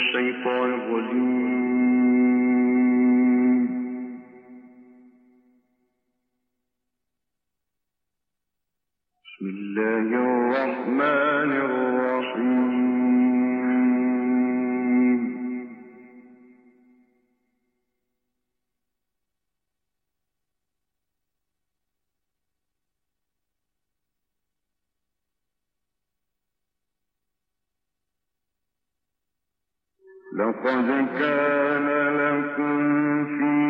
الشيطان الرجيم. لقد كان لكم في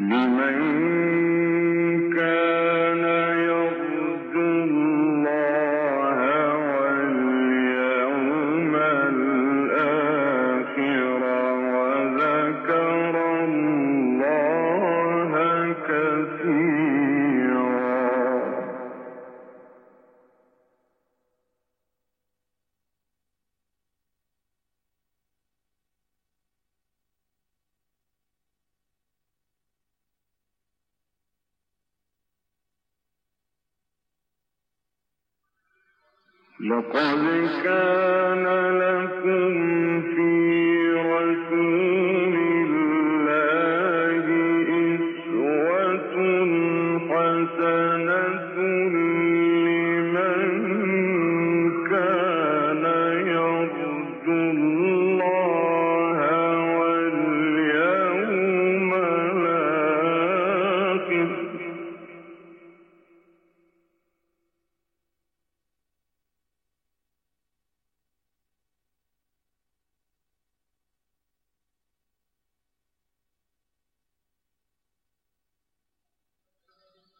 لمن لقد كان لكم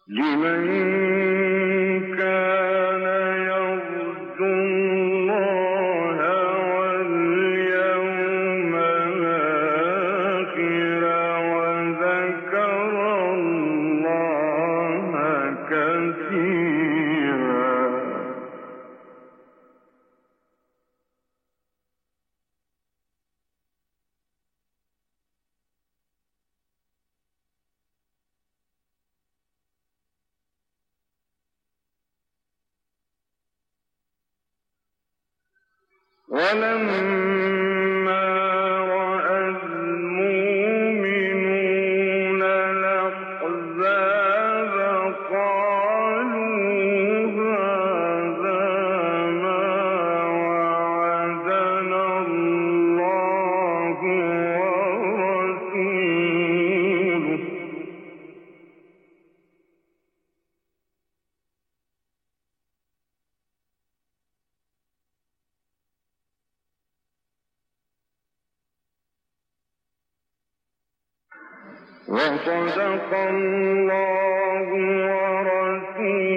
لمن ولما وصدق الله ورسوله.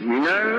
من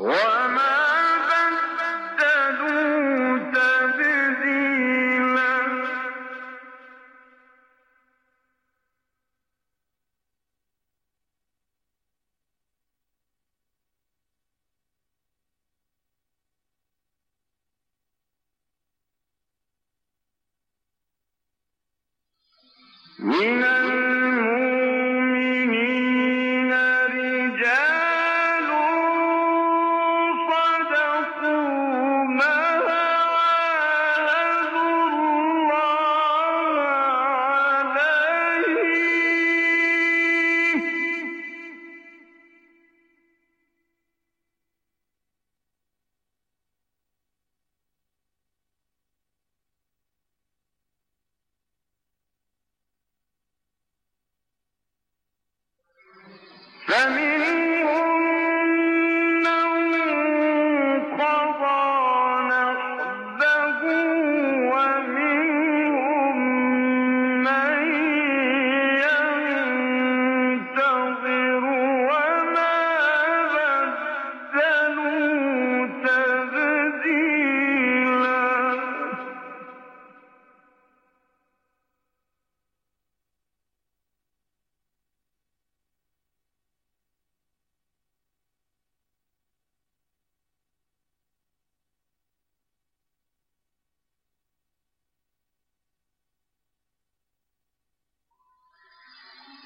من فمن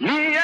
ليجزي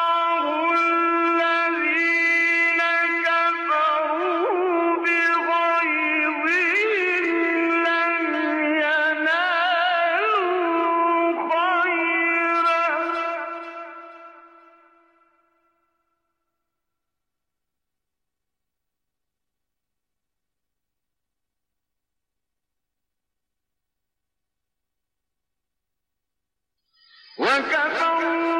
وكفى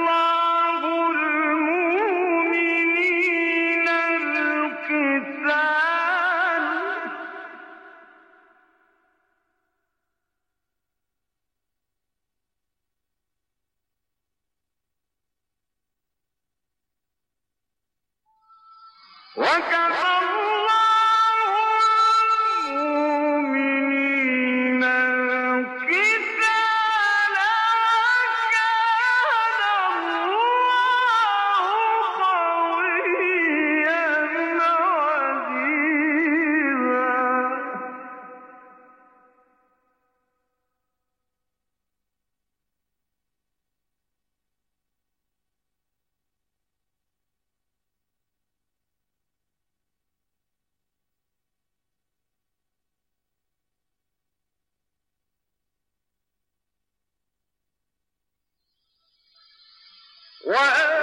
وأنزل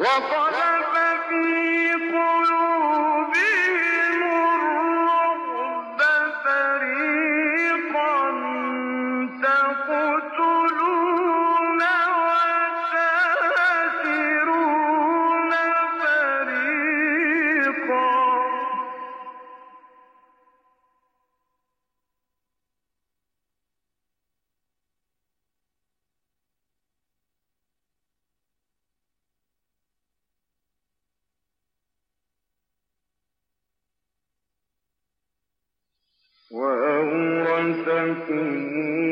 وقذف إن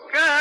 وكان